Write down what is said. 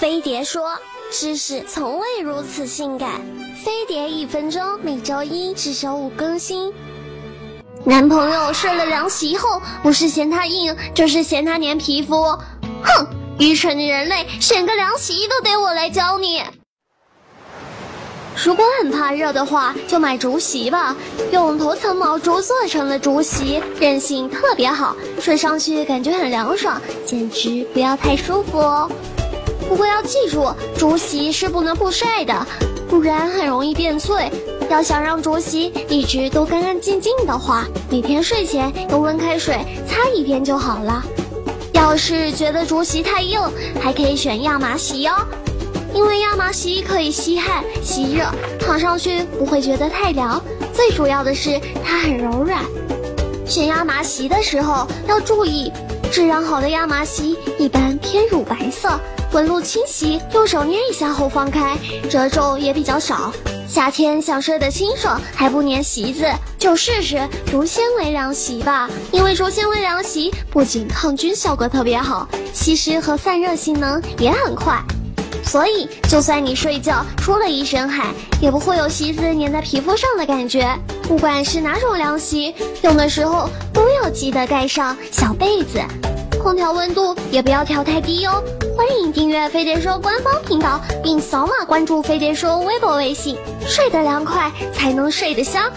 飞碟说：“知识从未如此性感。”飞碟一分钟，每周一至周五更新。男朋友睡了凉席后，不是嫌它硬，就是嫌它粘皮肤。哼，愚蠢的人类，选个凉席都得我来教你。如果很怕热的话，就买竹席吧。用头层毛竹做成的竹席，韧性特别好，睡上去感觉很凉爽，简直不要太舒服哦。不过要记住，竹席是不能不晒的，不然很容易变脆。要想让竹席一直都干干净净的话，每天睡前用温开水擦一遍就好了。要是觉得竹席太硬，还可以选亚麻席哦。因为亚麻席可以吸汗吸热，躺上去不会觉得太凉。最主要的是它很柔软。选亚麻席的时候要注意，质量好的亚麻席一般偏乳白色，纹路清晰，用手捏一下后放开，褶皱也比较少。夏天想睡得清爽还不粘席子，就试试竹纤维凉席吧。因为竹纤维凉席不仅抗菌效果特别好，吸湿和散热性能也很快。所以，就算你睡觉出了一身汗，也不会有席子粘在皮肤上的感觉。不管是哪种凉席，用的时候都要记得盖上小被子，空调温度也不要调太低哦。欢迎订阅飞碟说官方频道，并扫码关注飞碟说微博、微信，睡得凉快才能睡得香。